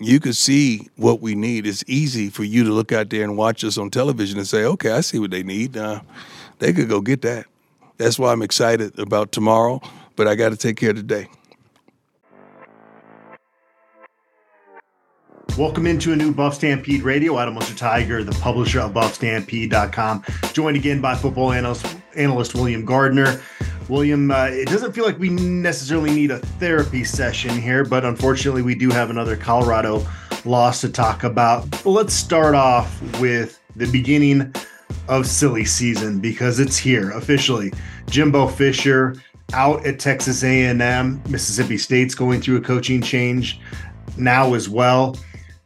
you could see what we need. It's easy for you to look out there and watch us on television and say, okay, I see what they need. Uh, they could go get that. That's why I'm excited about tomorrow, but I got to take care of today. Welcome into a new Buff Stampede Radio. Adam Munsterteiger, the publisher of BuffStampede.com, joined again by football analyst, analyst William Gardner. William, uh, it doesn't feel like we necessarily need a therapy session here, but unfortunately, we do have another Colorado loss to talk about. But let's start off with the beginning of silly season because it's here officially. Jimbo Fisher out at Texas A&M. Mississippi State's going through a coaching change now as well.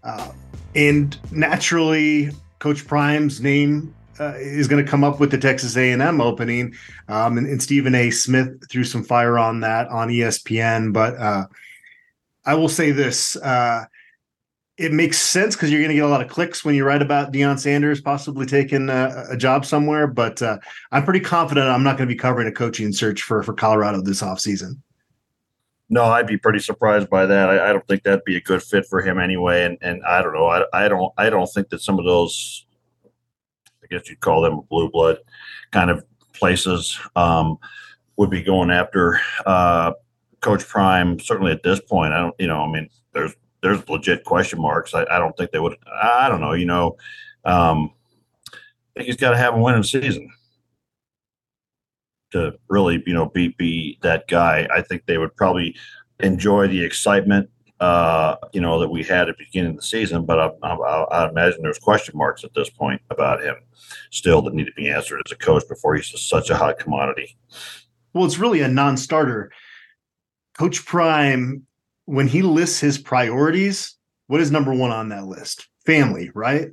Uh, and naturally, Coach Prime's name uh, is going to come up with the Texas A&M opening, um, and, and, Stephen A. Smith threw some fire on that on ESPN. But uh, I will say this: uh, it makes sense because you're going to get a lot of clicks when you write about Deion Sanders possibly taking a, a job somewhere. But uh, I'm pretty confident I'm not going to be covering a coaching search for for Colorado this offseason. No, I'd be pretty surprised by that. I, I, don't think that'd be a good fit for him anyway. And and I don't know. I, I don't I don't think that some of those guess you'd call them blue blood kind of places, um, would be going after uh, Coach Prime. Certainly at this point, I don't, you know, I mean, there's there's legit question marks. I, I don't think they would. I don't know. You know, um, I think he's got to have a winning season to really, you know, be be that guy. I think they would probably enjoy the excitement uh, you know, that we had at the beginning of the season. But I, I, I, imagine there's question marks at this point about him still that need to be answered as a coach before he's such a hot commodity. Well, it's really a non-starter. Coach Prime, when he lists his priorities, what is number one on that list? Family, right?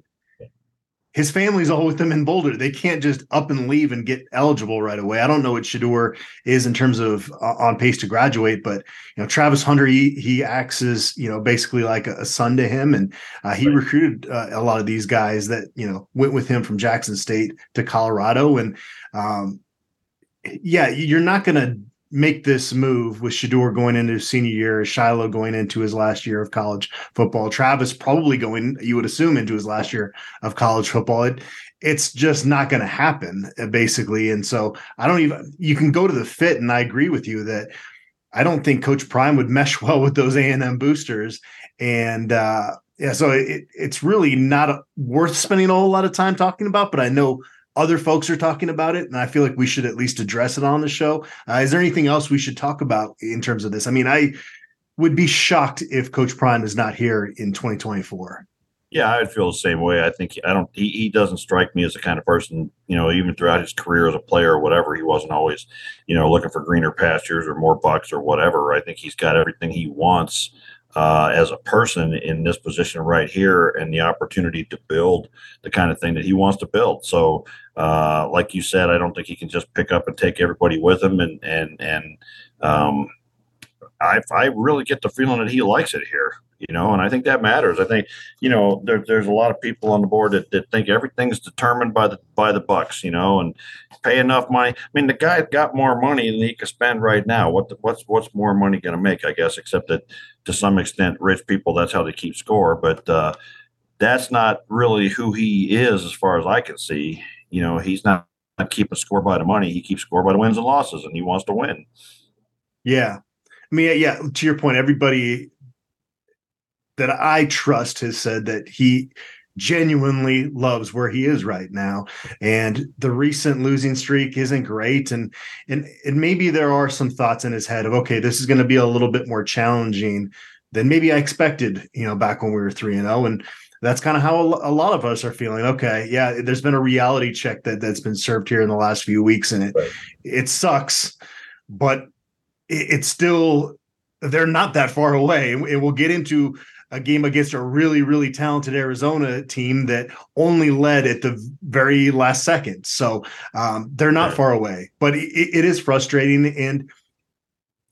His family's all with them in Boulder. They can't just up and leave and get eligible right away. I don't know what Shedeur is in terms of uh, on pace to graduate, but you know Travis Hunter, he he acts as you know basically like a, a son to him, and uh, he right. recruited uh, a lot of these guys that you know went with him from Jackson State to Colorado, and um, yeah, you're not going to make this move with Shedeur going into his senior year, Shiloh going into his last year of college football, Travis probably going, you would assume, into his last year of college football. It, it's just not going to happen, uh, basically. And so I don't even, you can go to the fit, and I agree with you that I don't think Coach Prime would mesh well with those A&M boosters. And, uh, yeah, so it, it's really not worth spending a whole lot of time talking about, but I know other folks are talking about it, and I feel like we should at least address it on the show. Uh, is there anything else we should talk about in terms of this? I mean, I would be shocked if Coach Prime is not here in 2024. Yeah, I would feel the same way. I think I don't. He, he doesn't strike me as the kind of person, you know, even throughout his career as a player or whatever, he wasn't always, you know, looking for greener pastures or more bucks or whatever. I think he's got everything he wants uh, as a person in this position right here and the opportunity to build the kind of thing that he wants to build. So, uh, like you said, I don't think he can just pick up and take everybody with him. And and and um, I I really get the feeling that he likes it here you know, and I think that matters. I think, you know, there, there's a lot of people on the board that, that think everything's determined by the by the bucks, you know, and pay enough money. I mean, the guy's got more money than he can spend right now. What the, what's what's more money going to make? I guess, except that to some extent, rich people that's how they keep score. But uh, that's not really who he is, as far as I can see. You know, he's not, not keeping score by the money. He keeps score by the wins and losses, and he wants to win. Yeah. I mean, yeah, to your point, everybody that I trust has said that he genuinely loves where he is right now. And the recent losing streak isn't great. And and and maybe there are some thoughts in his head of okay this is going to be a little bit more challenging than maybe I expected you know back when we were 3 and 0 and that's kind of how a lot of us are feeling. Okay yeah there's been a reality check that that's been served here in the last few weeks and it right. it sucks but it, it's still they're not that far away. And we'll get into a game against a really, really talented Arizona team that only led at the very last second. So um, they're not far away, but it, it is frustrating. And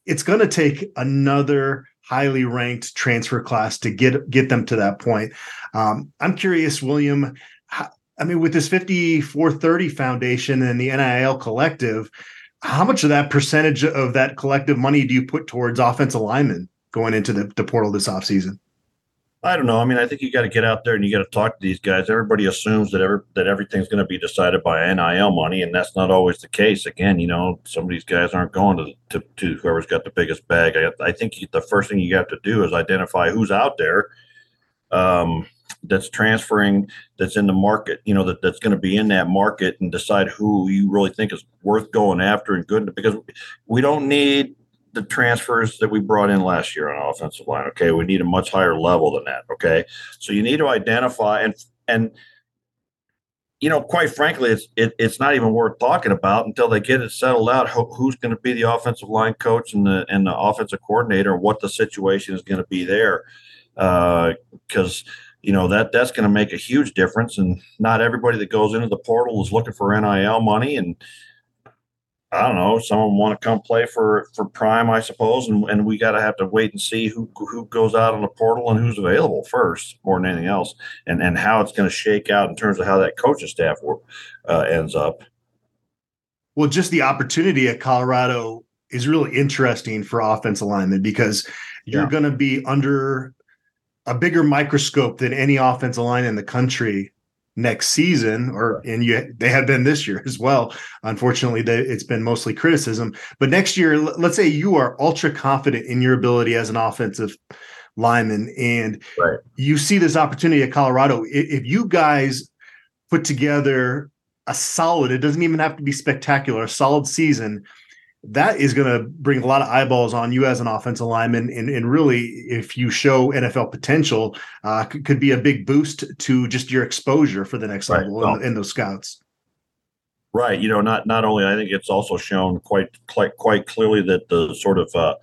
it's going to take another highly ranked transfer class to get get them to that point. Um, I'm curious, William. How, I mean, with this 5430 foundation and the NIL collective, how much of that percentage of that collective money do you put towards offensive linemen going into the, the portal this offseason? I don't know. I mean, I think you got to get out there and you got to talk to these guys. Everybody assumes that every, that everything's going to be decided by NIL money, and that's not always the case. Again, you know, some of these guys aren't going to to, to whoever's got the biggest bag. I, I think the first thing you have to do is identify who's out there um, that's transferring, that's in the market. You know, that that's going to be in that market, and decide who you really think is worth going after and good. Because we don't need the transfers that we brought in last year on offensive line. Okay, we need a much higher level than that. Okay, so you need to identify and and you know, quite frankly, it's it, it's not even worth talking about until they get it settled out. Who, who's going to be the offensive line coach and the and the offensive coordinator, and what the situation is going to be there, because. Uh, you know that that's going to make a huge difference and not everybody that goes into the portal is looking for nil money and I don't know. Some of them want to come play for for Prime, I suppose, and, and we got to have to wait and see who who goes out on the portal and who's available first, more than anything else, and and how it's going to shake out in terms of how that coaching staff work, uh, ends up. Well, just the opportunity at Colorado is really interesting for offense alignment because you're yeah. going to be under a bigger microscope than any offensive line in the country next season or and you they have been this year as well. Unfortunately they, it's been mostly criticism. But next year let's say you are ultra confident in your ability as an offensive lineman and right. you see this opportunity at colorado if you guys put together a solid it doesn't even have to be spectacular a solid season that is going to bring a lot of eyeballs on you as an offensive lineman. And, and really, if you show NFL potential, uh, could, could, be a big boost to just your exposure for the next right. level well, in, in, those scouts. Right. You know, not not only I think it's also shown quite quite quite clearly that the sort of uh,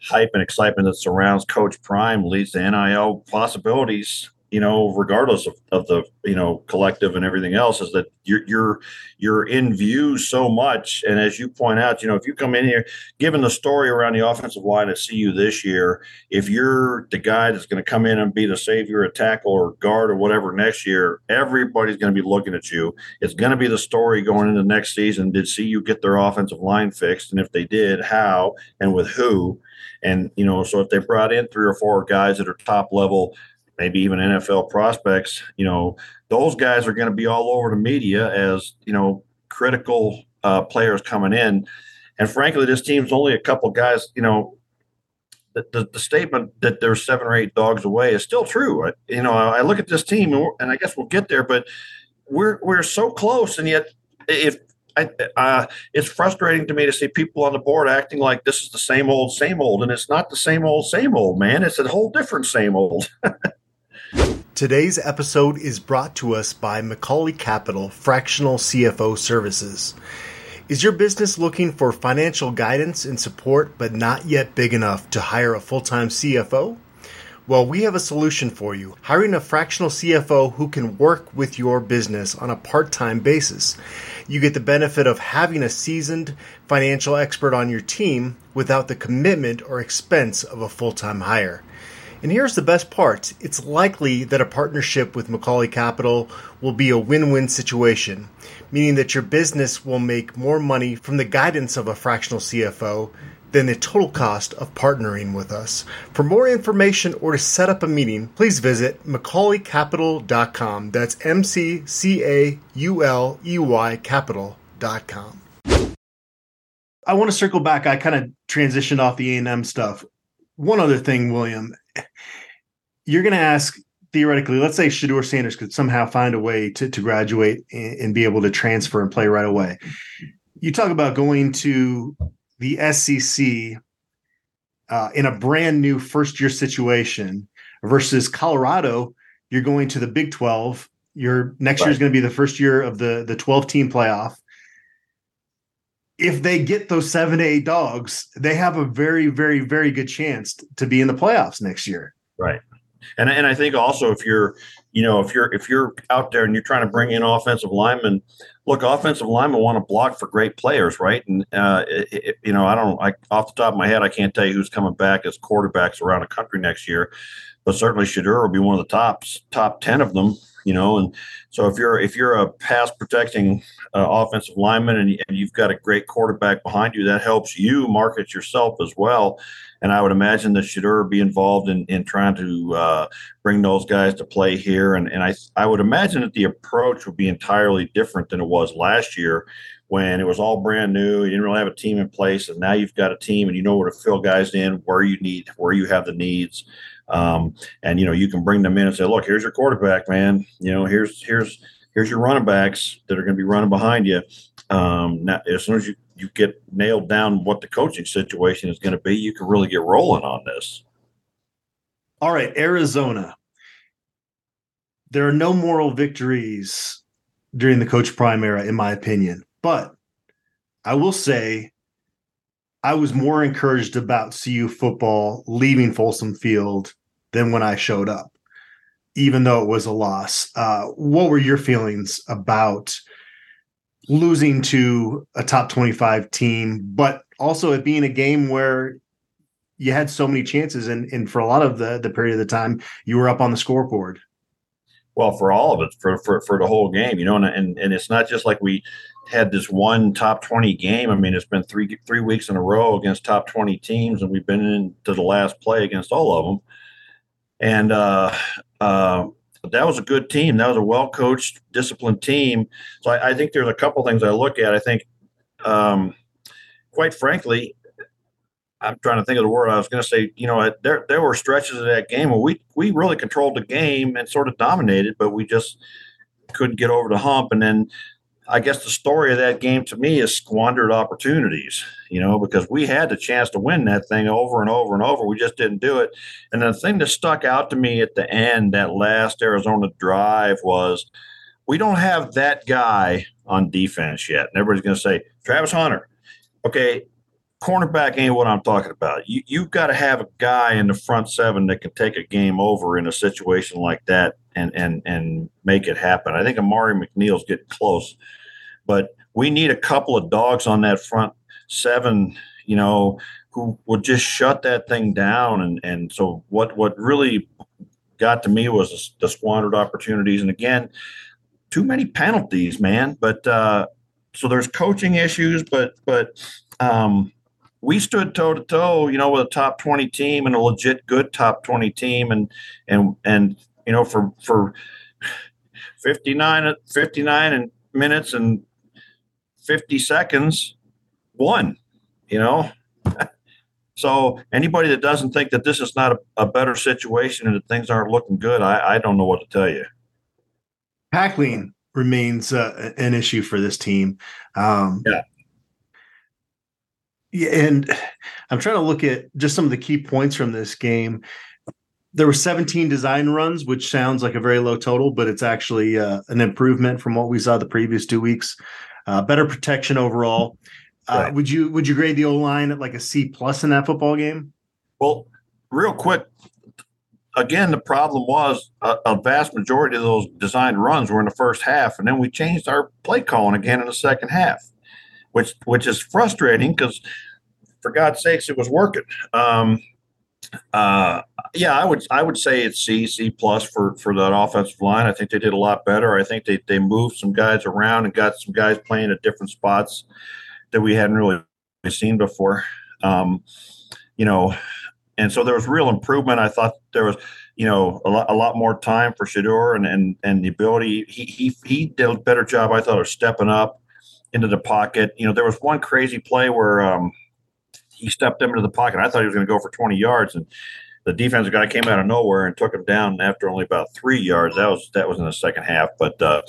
hype and excitement that surrounds Coach Prime leads to NIL possibilities you know, regardless of, of the you know collective and everything else, is that you're you're you're in view so much. And as you point out, you know, if you come in here, given the story around the offensive line at CU this year, if you're the guy that's going to come in and be the savior, a tackle, or guard, or whatever next year, everybody's going to be looking at you. It's going to be the story going into next season. Did CU get their offensive line fixed? And if they did, how and with who? And you know, so if they brought in three or four guys that are top level maybe even NFL prospects, you know, those guys are going to be all over the media as, you know, critical uh, players coming in. And frankly, this team's only a couple guys, you know, the, the, the, statement that there's seven or eight dogs away is still true. I, you know, I look at this team and I guess we'll get there, but we're, we're so close. And yet if, I, uh, it's frustrating to me to see people on the board acting like this is the same old, same old, and it's not the same old, same old, man. It's a whole different same old. Today's episode is brought to us by McCauley Capital Fractional CFO Services. Is your business looking for financial guidance and support, but not yet big enough to hire a full time CFO? Well, we have a solution for you hiring a fractional CFO who can work with your business on a part time basis. You get the benefit of having a seasoned financial expert on your team without the commitment or expense of a full time hire. And here's the best part it's likely that a partnership with McCauley Capital will be a win win situation, meaning that your business will make more money from the guidance of a fractional CFO than the total cost of partnering with us. For more information or to set up a meeting, please visit mccauleycapital.com. That's M C C A U L E Y capital.com. I want to circle back. I kind of transitioned off the A&M stuff. One other thing, William, you're going to ask theoretically, let's say Shedeur Sanders could somehow find a way to, to graduate and, and, be able to transfer and play right away. You talk about going to the SEC uh, in a brand new first year situation versus Colorado. You're going to the Big 12. Your next right. year is going to be the first year of the the 12 team playoff if they get those seven to eight dogs, they have a very, very, very good chance to be in the playoffs next year. Right. And and I think also if you're, you know, if you're if you're out there and you're trying to bring in offensive linemen, look, offensive linemen want to block for great players, right? And uh, it, it, you know, I don't, I off the top of my head, I can't tell you who's coming back as quarterbacks around the country next year. but certainly Shedeur will be one of the tops, top ten of them. You know, and so if you're if you're a pass protecting uh, offensive lineman and, and you've got a great quarterback behind you, that helps you market yourself as well. And I would imagine that Shedeur be involved in, in trying to uh, bring those guys to play here. And, and I, I would imagine that the approach would be entirely different than it was last year when it was all brand new. You didn't really have a team in place. And now you've got a team and you know where to fill guys in, where you need, where you have the needs. Um, and, you know, you can bring them in and say, look, here's your quarterback, man. You know, here's, here's, here's your running backs that are going to be running behind you. Um, now, as soon as you you get nailed down what the coaching situation is going to be, you can really get rolling on this. All right, Arizona. There are no moral victories during the Coach Prime era, in my opinion. But I will say I was more encouraged about CU football leaving Folsom Field than when I showed up, even though it was a loss. Uh, what were your feelings about losing to a top 25 team, but also it being a game where you had so many chances and, and for a lot of the, the period of the time you were up on the scoreboard. Well, for all of it, for, for, for the whole game, you know, and, and, and it's not just like we had this one top 20 game. I mean, it's been three, three weeks in a row against top 20 teams and we've been into the last play against all of them. And, uh, uh, that was a good team. That was a well coached, disciplined team. So I, I, think there's a couple things I look at. I think, um, quite frankly, I'm trying to think of the word I was going to say. You know, there there were stretches of that game where we we really controlled the game and sort of dominated, but we just couldn't get over the hump. And then I guess the story of that game to me is squandered opportunities, you know, because we had the chance to win that thing over and over and over. We just didn't do it. And the thing that stuck out to me at the end, that last Arizona drive, was we don't have that guy on defense yet. And everybody's going to say, Travis Hunter. Okay, cornerback ain't what I'm talking about. You, you've got to have a guy in the front seven that can take a game over in a situation like that and and and make it happen. I think Amari McNeill's getting close but we need a couple of dogs on that front seven, you know, who will just shut that thing down. And and so what what really got to me was the squandered opportunities. And again, too many penalties, man. But uh, so there's coaching issues, but but um, we stood toe to toe, you know, with a top 20 team and a legit good top 20 team. And, and, and, you know, for, for 59, 59 and minutes and 50 seconds, one, you know? so anybody that doesn't think that this is not a, a, better situation and that things aren't looking good, I, I don't know what to tell you. Tackling remains uh, an issue for this team. Um, yeah. Yeah, and I'm trying to look at just some of the key points from this game. There were 17 design runs, which sounds like a very low total, but it's actually uh, an improvement from what we saw the previous two weeks uh, better protection overall. Uh, right. Would you would you grade the O line at like a C plus in that football game? Well, real quick, again, the problem was a, a, vast majority of those designed runs were in the first half, and then we changed our play calling again in the second half, which which is frustrating because, for God's sakes, it was working. Um, uh, yeah, I would I would say it's C C plus for for that offensive line. I think they did a lot better. I think they they moved some guys around and got some guys playing at different spots that we hadn't really seen before. Um, you know, and so there was real improvement. I thought there was, you know, a lot, a lot more time for Shedeur and and and the ability. He he he did a better job. I thought of stepping up into the pocket. You know, there was one crazy play where um, he stepped them into the pocket. I thought he was going to go for 20 yards, and the defensive guy came out of nowhere and took him down after only about three yards. That was that was in the second half, but. Uh,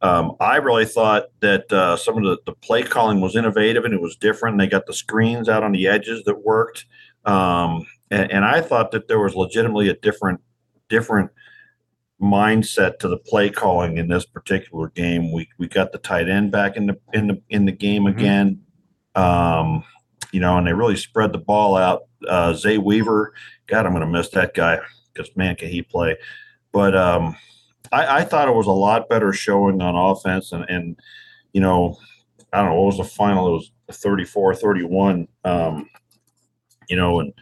um, I really thought that uh, some of the, the play calling was innovative and it was different. They got the screens out on the edges that worked, um, and, and, I thought that there was legitimately a different different mindset to the play calling in this particular game. We we got the tight end back in the in the in the game mm-hmm. again, um, you know, and they really spread the ball out. Uh, Zay Weaver God, I'm going to miss that guy because man, can he play? But um, I, I, thought it was a lot better showing on offense, and and you know, I don't know what was the final. It was 34, 31. Um, you know, and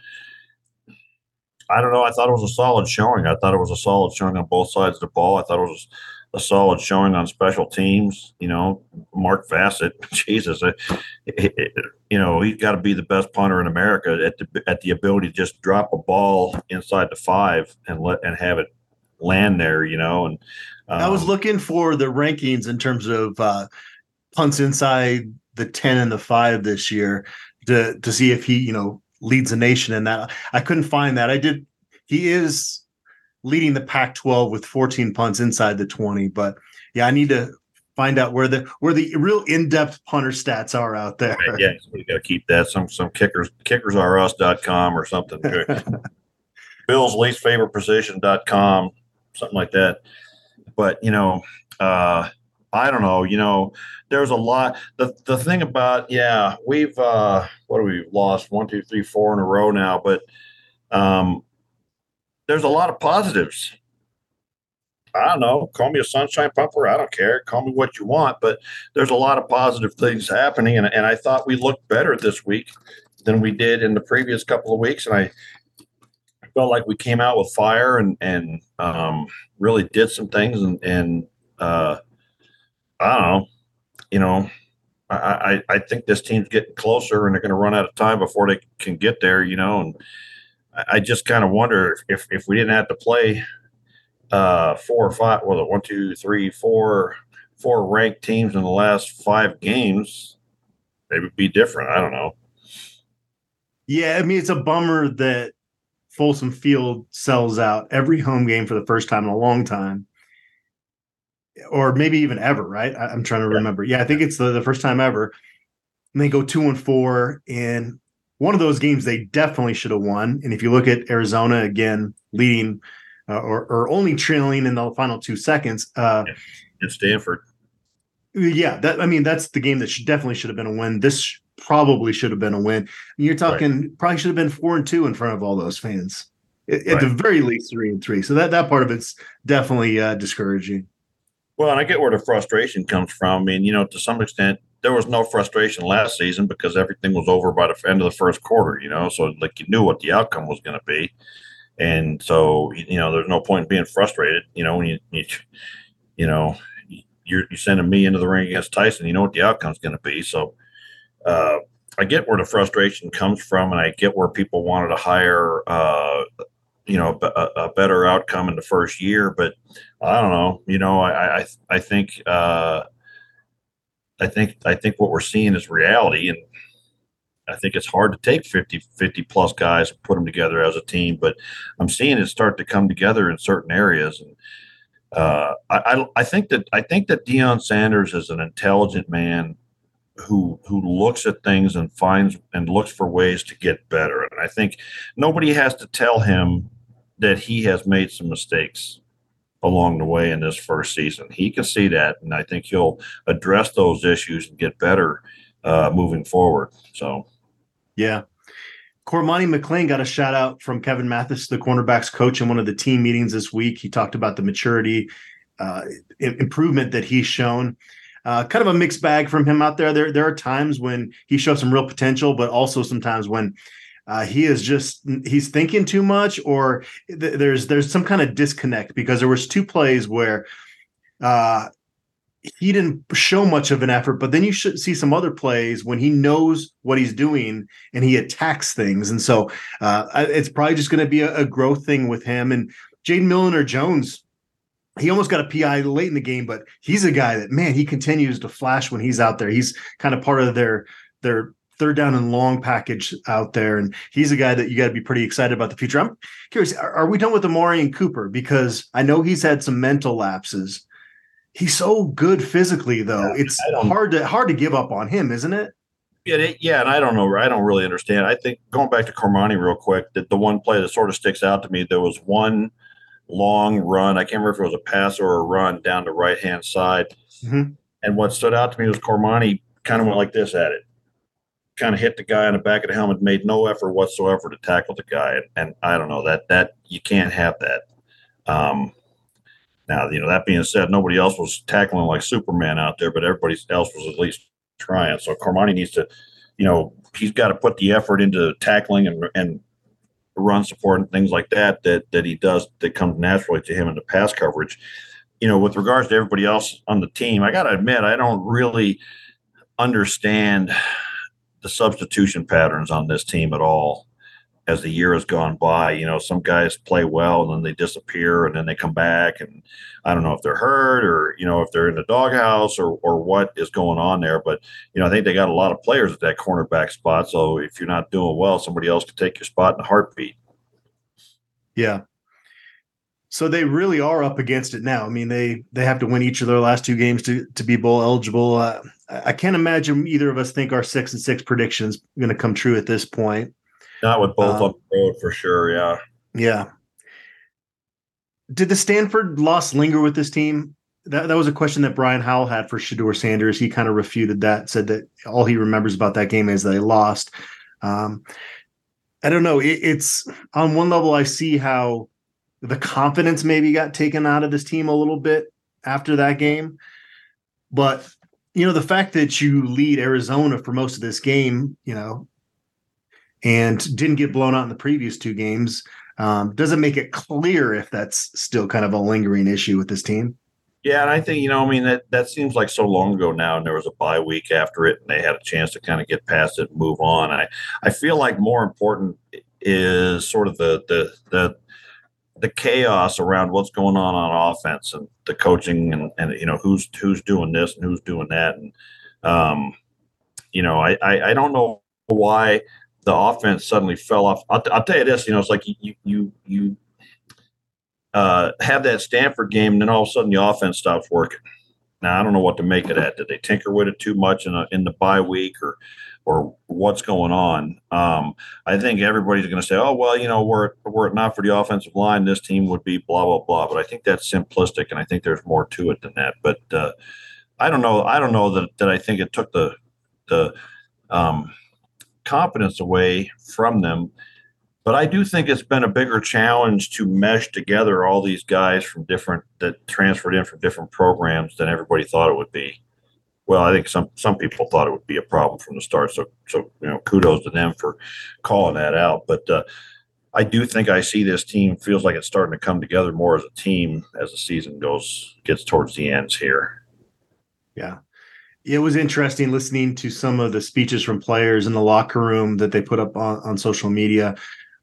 I don't know. I thought it was a solid showing. I thought it was a solid showing on both sides of the ball. I thought it was a solid showing on special teams. You know, Mark Vassett, Jesus, it, it, you know, he's got to be the best punter in America at the at the ability to just drop a ball inside the five and let and have it land there. You know, and um, I was um, looking for the rankings in terms of uh, punts inside the ten and the five this year to to see if he you know leads the nation in that. I couldn't find that. I did. He is leading the Pac-12 with 14 punts inside the 20. But yeah, I need to find out where the where the real in-depth punter stats are out there. Right, yeah, we got to keep that. Some some kickers kickersrus.com or something. Bill's least favorite position.com, something like that. But you know, uh, I don't know. You know, there's a lot. The the thing about yeah, we've uh, what have we lost one, two, three, four in a row now, but um, there's a lot of positives. I don't know. Call me a sunshine pumper. I don't care. Call me what you want, but there's a lot of positive things happening, and, and I thought we looked better this week than we did in the previous couple of weeks, and I felt like we came out with fire and and um, really did some things, and and uh, I don't know, you know, I, I I think this team's getting closer, and they're going to run out of time before they can get there, you know, and I just kind of wonder if if we didn't have to play uh, four or five, well, one, two, three, four, four ranked teams in the last five games, it would be different. I don't know. Yeah, I mean, it's a bummer that Folsom Field sells out every home game for the first time in a long time, or maybe even ever. Right? I, am trying to remember. Yeah, I think it's the, the first time ever. And they go two and four, and one of those games they definitely should have won. And if you look at Arizona again, leading uh, or, or only trailing in the final two seconds, uh, in Stanford. Yeah, that I mean that's the game that should definitely should have been a win. This probably should have been a win. You're talking right. probably should have been four and two in front of all those fans. At, right. at the very least, three and three. So that that part of it's definitely uh, discouraging. Well, and I get where the frustration comes from. I mean, you know, to some extent, there was no frustration last season because everything was over by the end of the first quarter, you know. So like you knew what the outcome was going to be, and so you know there's no point in being frustrated. You know when you you, you know you're you're sending me into the ring against Tyson, you know what the outcome's going to be. So uh, I get where the frustration comes from, and I get where people wanted to hire. Uh, you know, a, a, better outcome in the first year, but I don't know. You know, I I, I think uh, I think I think what we're seeing is reality, and I think it's hard to take 50, 50 plus guys and put them together as a team. But I'm seeing it start to come together in certain areas, and uh, I, I think that I think that Deion Sanders is an intelligent man who who looks at things and finds and looks for ways to get better. And I think nobody has to tell him that he has made some mistakes along the way in this first season. He can see that, and I think he'll address those issues and get better uh, moving forward. So, yeah. Cormani McClain got a shout out from Kevin Mathis, the cornerbacks coach, in one of the team meetings this week. He talked about the maturity uh, improvement that he's shown. Uh, kind of a mixed bag from him out there. There, there are times when he shows some real potential, but also sometimes when uh, he is just he's thinking too much or th- there's there's some kind of disconnect because there was two plays where uh, he didn't show much of an effort but then you should see some other plays when he knows what he's doing and he attacks things and so uh, it's probably just going to be a, a, growth thing with him and Jayden Milliner Jones he almost got a PI late in the game, but he's a guy that man, he continues to flash when he's out there. He's kind of part of their their third down and long package out there. And he's a guy that you got to be pretty excited about the future. I'm curious, are, are we done with Omarion Cooper? Because I know he's had some mental lapses. He's so good physically, though. Yeah, it's hard to hard to give up on him, isn't it? Yeah, yeah, and I don't know. I don't really understand. I think going back to Cormani real quick, that the one play that sort of sticks out to me, there was one long run. I can't remember if it was a pass or a run down the right hand side. Mm-hmm. And what stood out to me was Cormani kind of went like this at it kind of hit the guy on the back of the helmet, made no effort whatsoever to tackle the guy. And, I don't know that that you can't have that. Um, now, you know, that being said, nobody else was tackling like Superman out there, but everybody else was at least trying. So Cormani needs to, you know, he's got to put the effort into tackling and and run support and things like that that that he does that comes naturally to him in the pass coverage. You know, with regards to everybody else on the team, I got to admit I don't really understand the substitution patterns on this team at all as the year has gone by. You know, some guys play well and then they disappear and then they come back. And I don't know if they're hurt or, you know, if they're in the doghouse or, or what is going on there. But, you know, I think they got a lot of players at that cornerback spot. So if you're not doing well, somebody else could take your spot in a heartbeat. Yeah. So they really are up against it now. I mean, they they have to win each of their last two games to to be bowl eligible. Uh, I can't imagine either of us think our six and six predictions going to come true at this point. Not with both um, on the road for sure. Yeah. Yeah. Did the Stanford loss linger with this team? That, that was a question that Brian Howell had for Shedeur Sanders. He kind of refuted that, said that all he remembers about that game is that they lost. Um, I don't know. It, it's on one level, I see how the confidence maybe got taken out of this team a little bit after that game. But, you know, the fact that you lead Arizona for most of this game, you know, and didn't get blown out in the previous two games. Um, doesn't make it clear if that's still kind of a lingering issue with this team. Yeah, and I think you know, I mean that that seems like so long ago now, and there was a bye week after it, and they had a chance to kind of get past it and move on. I I feel like more important is sort of the the the the chaos around what's going on on offense and the coaching and and you know who's who's doing this and who's doing that and um you know I I, I don't know why the offense suddenly fell off. I'll, I'll tell you this, you know, it's like you you you uh, have that Stanford game, and then all of a sudden the offense stops working. Now I don't know what to make of that. Did they tinker with it too much in a, in the bye week, or or what's going on? Um, I think everybody's going to say, "Oh well, you know, were were it not for the offensive line, this team would be blah blah blah." But I think that's simplistic, and I think there's more to it than that. But uh, I don't know. I don't know that that I think it took the the um, confidence away from them. But I do think it's been a bigger challenge to mesh together all these guys from different that transferred in from different programs than everybody thought it would be. Well, I think some some people thought it would be a problem from the start. So so you know, kudos to them for calling that out. But uh, I do think I see this team feels like it's starting to come together more as a team as the season goes gets towards the ends here. Yeah, it was interesting listening to some of the speeches from players in the locker room that they put up on, on social media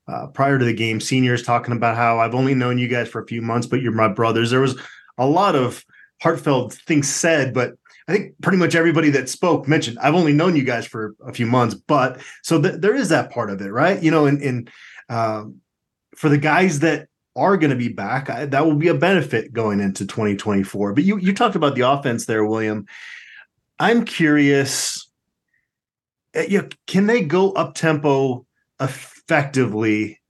uh, prior to the game. Seniors talking about how I've only known you guys for a few months, but you're my brothers. There was a lot of heartfelt things said, but I think pretty much everybody that spoke mentioned I've only known you guys for a few months, but so th- there is that part of it, right? You know, and, and um, for the guys that are going to be back, I, that will be a benefit going into 2024. But you you talked about the offense there, William. I'm curious. Eh, you know, can they go up tempo effectively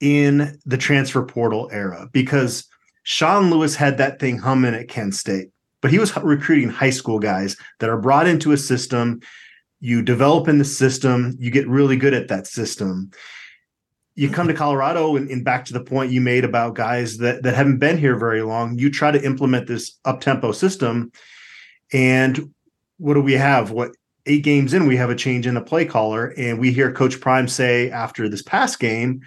in the transfer portal era? Because Sean Lewis had that thing humming at Kent State, but he was recruiting high school guys that are brought into a system. You develop in the system, you get really good at that system. You come to Colorado, and, and back to the point you made about guys that, that haven't been here very long, you try to implement this up tempo system. And what do we have? What eight games in, we have a change in the play caller, and we hear Coach Prime say after this past game,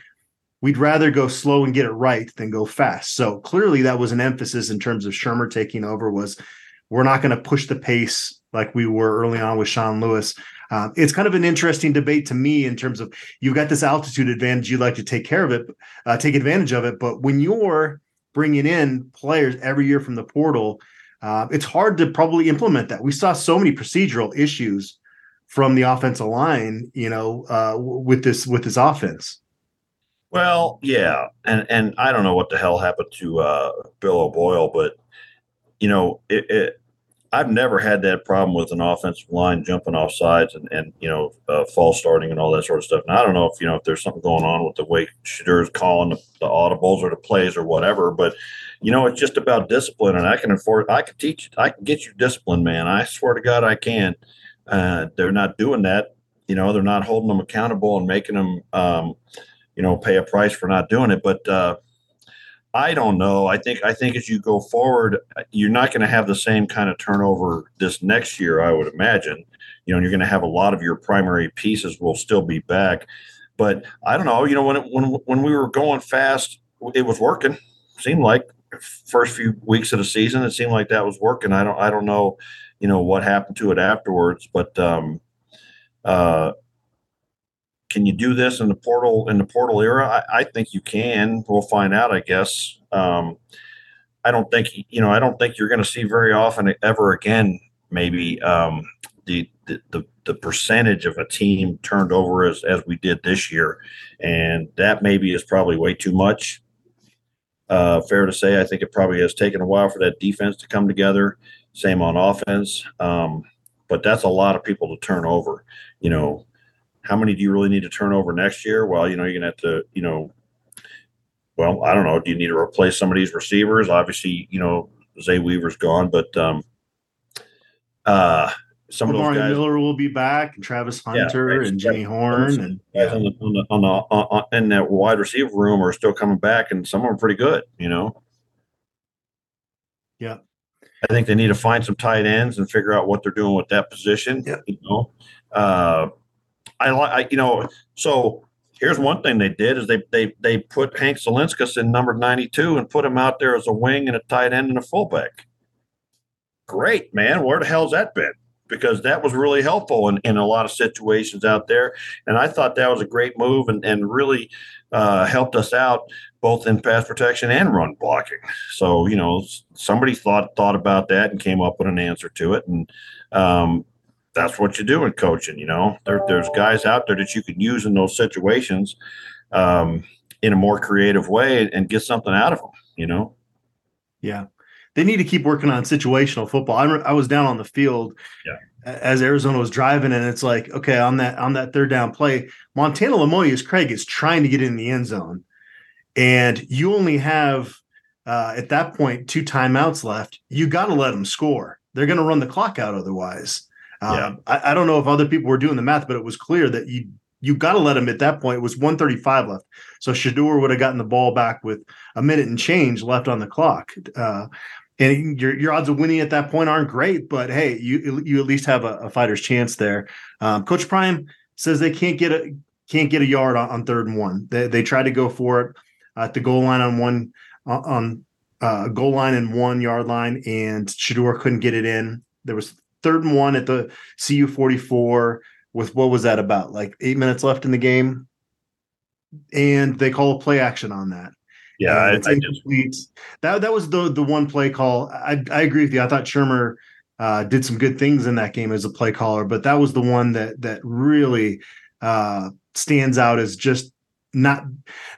we'd rather go slow and get it right than go fast. So clearly, that was an emphasis in terms of Shurmur taking over. Was we're not going to push the pace like we were early on with Sean Lewis. Uh, it's kind of an interesting debate to me in terms of you've got this altitude advantage. You'd like to take care of it, uh, take advantage of it, but when you're bringing in players every year from the portal uh, it's hard to probably implement that. We saw so many procedural issues from the offensive line, you know, uh, with this with this offense. Well, yeah, and and I don't know what the hell happened to uh, Bill O'Boyle, but you know, it, it I've never had that problem with an offensive line jumping off sides and, and you know uh, false starting and all that sort of stuff. And I don't know if you know if there's something going on with the way Shedeur's calling the, the, audibles or the plays or whatever, but you know it's just about discipline. And I can afford, I can teach, I can get you discipline, man. I swear to God, I can. Uh, they're not doing that. You know, they're not holding them accountable and making them, um, you know, pay a price for not doing it. But uh, I don't know. I think I think as you go forward, you're not going to have the same kind of turnover this next year. I would imagine. You know, you're going to have a lot of your primary pieces will still be back. But I don't know. You know, when it, when when we were going fast, it was working. Seemed like first few weeks of the season, it seemed like that was working. I don't I don't know, you know, what happened to it afterwards, but um, uh, can you do this in the portal in the portal era? I, I think you can. We'll find out, I guess. Um, I don't think you know. I don't think you're going to see very often ever again. Maybe um, the, the the the percentage of a team turned over as as we did this year, and that maybe is probably way too much. Uh, fair to say, I think it probably has taken a while for that defense to come together. Same on offense, um, but that's a lot of people to turn over. You know, how many do you really need to turn over next year? Well, you know, you're gonna have to, you know, well, I don't know. Do you need to replace some of these receivers? Obviously, you know, Zay Weaver's gone, but um, uh, some of those guys. Miller will be back, and Travis Hunter yeah, and Jimmy Horn, and guys yeah. on the on the, on the on, on, in that wide receiver room are still coming back, and some of them are pretty good. You know. Yeah. I think they need to find some tight ends and figure out what they're doing with that position. Yeah. You know, uh, I like you know. So here's one thing they did is they they they put Hank Zilinskas in number 92 and put him out there as a wing and a tight end and a fullback. Great, man. Where the hell's that been? because that was really helpful in, in a lot of situations out there. And I thought that was a great move and, and really uh, helped us out both in pass protection and run blocking. So, you know, somebody thought thought about that and came up with an answer to it. And um, that's what you do in coaching, you know. There, there's guys out there that you can use in those situations um, in a more creative way and get something out of them, you know. Yeah they need to keep working on situational football. I, I was down on the field yeah. as Arizona was driving, and it's like, okay, on that on that third down play, Montana Lemonious-Craig is trying to get in the end zone, and you only have uh, at that point two timeouts left. You got to let them score. They're going to run the clock out otherwise. Um, yeah. I, I, don't know if other people were doing the math, but it was clear that you you got to let him at that point. It was 135 left. So Shedeur would have gotten the ball back with a minute and change left on the clock. Uh, and your your odds of winning at that point aren't great, but hey, you you at least have a, a fighter's chance there. Um, Coach Prime says they can't get a can't get a yard on, on third and one. They they tried to go for it at the goal line on one on uh, goal line and one yard line, and Shedeur couldn't get it in. There was third and one at the CU forty four with what was that about like eight minutes left in the game, and they call a play action on that. Yeah, I, I incomplete. That that was the the one play call. I I agree with you. I thought Shurmur uh, did some good things in that game as a play caller, but that was the one that that really uh, stands out as just not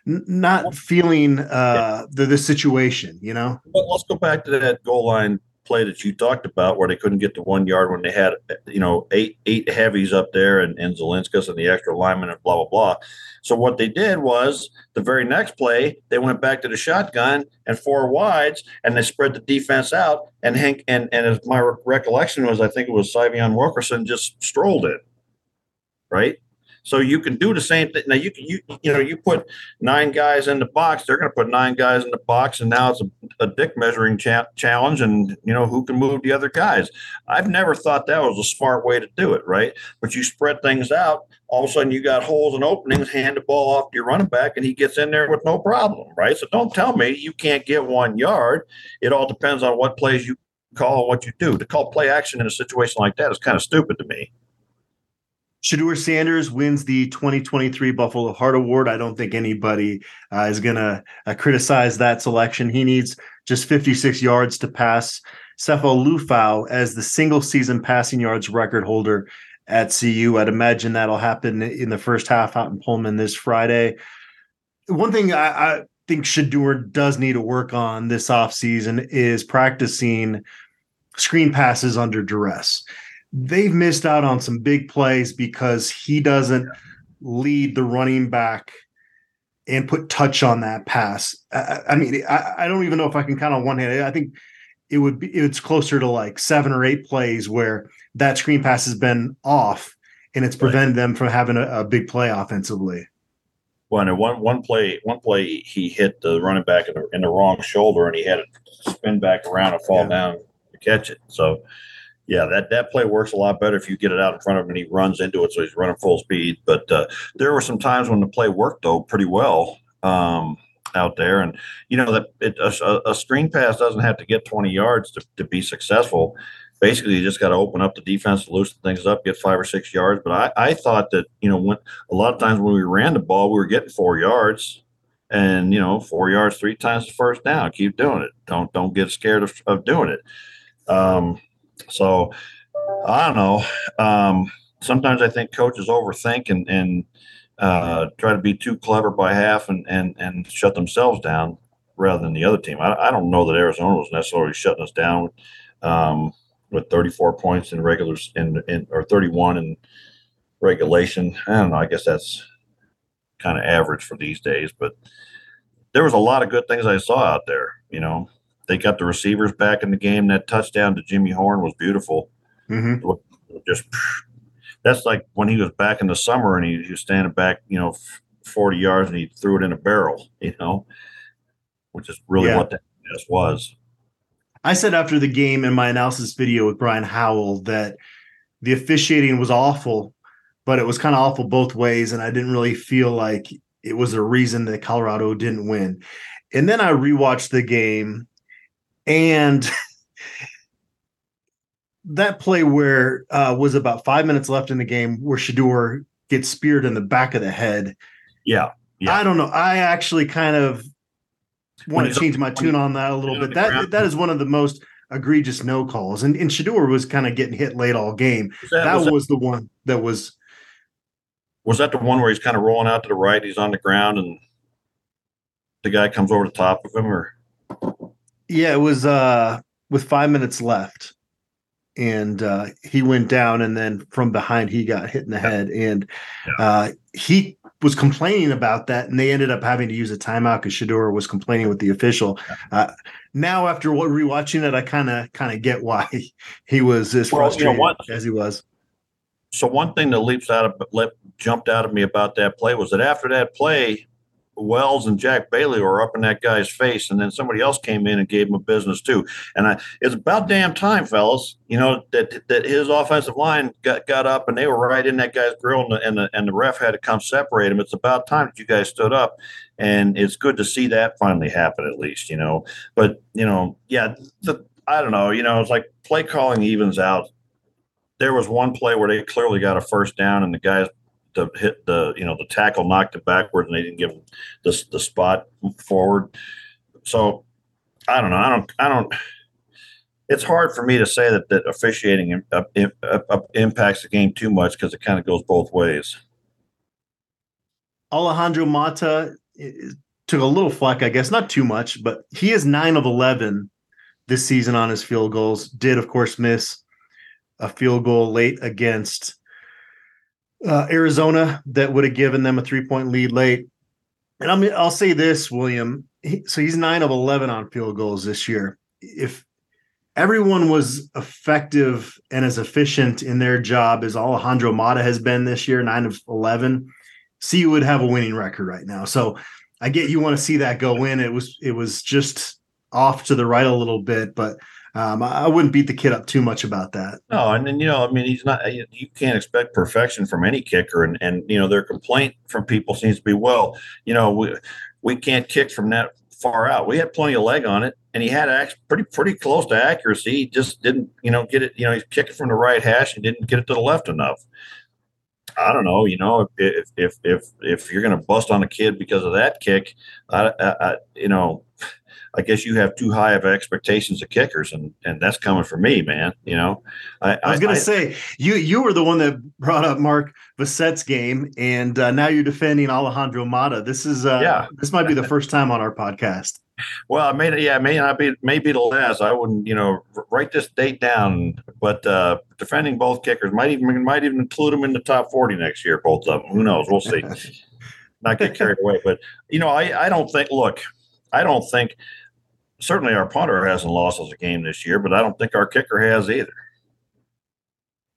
not feeling uh, the the situation. You know. Let's go back to that goal line play that you talked about where they couldn't get to one yard when they had you know eight eight heavies up there and, and Zilinskas and the extra lineman and blah blah blah. So what they did was the very next play they went back to the shotgun and four wides and they spread the defense out and Hank and and as my recollection was I think it was Sy'Veon Wilkerson just strolled it right so you can do the same thing. Now you can you you know you put nine guys in the box. They're going to put nine guys in the box, and now it's a, a dick measuring cha- challenge. And you know who can move the other guys. I've never thought that was a smart way to do it, right? But you spread things out. All of a sudden, you got holes and openings. Hand the ball off to your running back, and he gets in there with no problem, right? So don't tell me you can't get one yard. It all depends on what plays you call what you do. To call play action in a situation like that is kind of stupid to me. Shedeur Sanders wins the 2023 Buffalo Heart Award. I don't think anybody uh, is going to uh, criticize that selection. He needs just 56 yards to pass Sefo Liufau as the single season passing yards record holder at CU. I'd imagine that'll happen in the first half out in Pullman this Friday. One thing I, I think Shedeur does need to work on this offseason is practicing screen passes under duress they've missed out on some big plays because he doesn't lead the running back and put touch on that pass. I, I mean, I, I, don't even know if I can count on one hand. I think it would be it's closer to like seven or eight plays where that screen pass has been off and it's prevented them from having a, a, big play offensively. Well, and one one play one play he hit the running back in the, in the wrong shoulder and he had to spin back around and fall yeah. down to catch it. So Yeah, that, that play works a lot better if you get it out in front of him and he runs into it, so he's running full speed. But uh, there were some times when the play worked though pretty well um, out there, and you know that it, a, a, screen pass doesn't have to get 20 yards to, to be successful. Basically, you just got to open up the defense, loosen things up, get five or six yards. But I, I thought that you know when a lot of times when we ran the ball, we were getting four yards and you know four yards three times the first down keep doing it don't don't get scared of, of doing it um, so i don't know um, sometimes i think coaches overthink and, and uh, try to be too clever by half and, and and shut themselves down rather than the other team i, I don't know that arizona was necessarily shutting us down um, with 34 points in regulars in, in or 31 in regulation i don't know i guess that's kind of average for these days. But there was a lot of good things I saw out there. You know, they got the receivers back in the game. That touchdown to Jimmy Horn was beautiful. Mm-hmm. Just that's like when he was back in the summer and he, he was standing back, you know, forty yards and he threw it in a barrel. You know, which is really yeah. what that was. I said after the game in my analysis video with Brian Howell that the officiating was awful but it was kind of awful both ways. And I didn't really feel like it was a reason that Colorado didn't win. And then I rewatched the game and that play where uh, was about five minutes left in the game where Shedeur gets speared in the back of the head. Yeah. yeah. I don't know. I actually kind of want to change my tune on that a little bit. That that is one of the most egregious no calls. And, and Shedeur was kind of getting hit late all game. that, that was, was that, the one that was was that the one where he's kind of rolling out to the right? He's on the ground and the guy comes over the top of him, or yeah, it was uh with five minutes left, and uh, he went down, and then from behind he got hit in the head, and uh, he was complaining about that, and they ended up having to use a timeout because Shedeur was complaining with the official. Uh, now, after rewatching it, I kind of kind of get why he was as well, frustrated you know as he was. So one thing that leaps out of jumped out of me about that play was that after that play, Wells and Jack Bailey were up in that guy's face, and then somebody else came in and gave him a business too. And I, it's about damn time, fellas, you know that that his offensive line got, got up and they were right in that guy's grill, and the, and the and the ref had to come separate him. It's about time that you guys stood up, and it's good to see that finally happen at least, you know. But you know, yeah, the, I don't know, you know, it's like play calling evens out there was one play where they clearly got a first down and the guys the hit the you know the tackle knocked it backward and they didn't give him the the spot forward. So I don't know. I don't. I don't. It's hard for me to say that that officiating impacts the game too much because it kind of goes both ways. Alejandro Mata took a little flack, I guess, not too much, but he is nine of eleven this season on his field goals. Did of course miss a field goal late against uh, Arizona that would have given them a three point lead late. And I'm, I'll say this, William. He, so he's nine of 11 on field goals this year. If everyone was effective and as efficient in their job as Alejandro Mata has been this year, nine of 11, CU would have a winning record right now. So I get you want to see that go in. It was, it was just off to the right a little bit, but um, I wouldn't beat the kid up too much about that. No, and then you know, I mean, he's not. You can't expect perfection from any kicker, and and you know, their complaint from people seems to be, well, you know, we we can't kick from that far out. We had plenty of leg on it, and he had actually pretty pretty close to accuracy. He just didn't, you know, get it. You know, he's kicking from the right hash and didn't get it to the left enough. I don't know. You know, if if if if you're going to bust on a kid because of that kick, I, I, I you know I guess you have too high of expectations of kickers, and and that's coming from me, man. You know, I, I was going to say you you were the one that brought up Mark Vassett's game, and uh, now you're defending Alejandro Mata. This is uh, yeah, this might be the first time on our podcast. Well, I may yeah, may not be maybe the last. I wouldn't you know write this date down, but uh, defending both kickers might even might even include them in the top forty next year. Both of them. Who knows? We'll see. not get carried away, but you know, I I don't think. Look, I don't think certainly our punter hasn't lost us a game this year, but I don't think our kicker has either.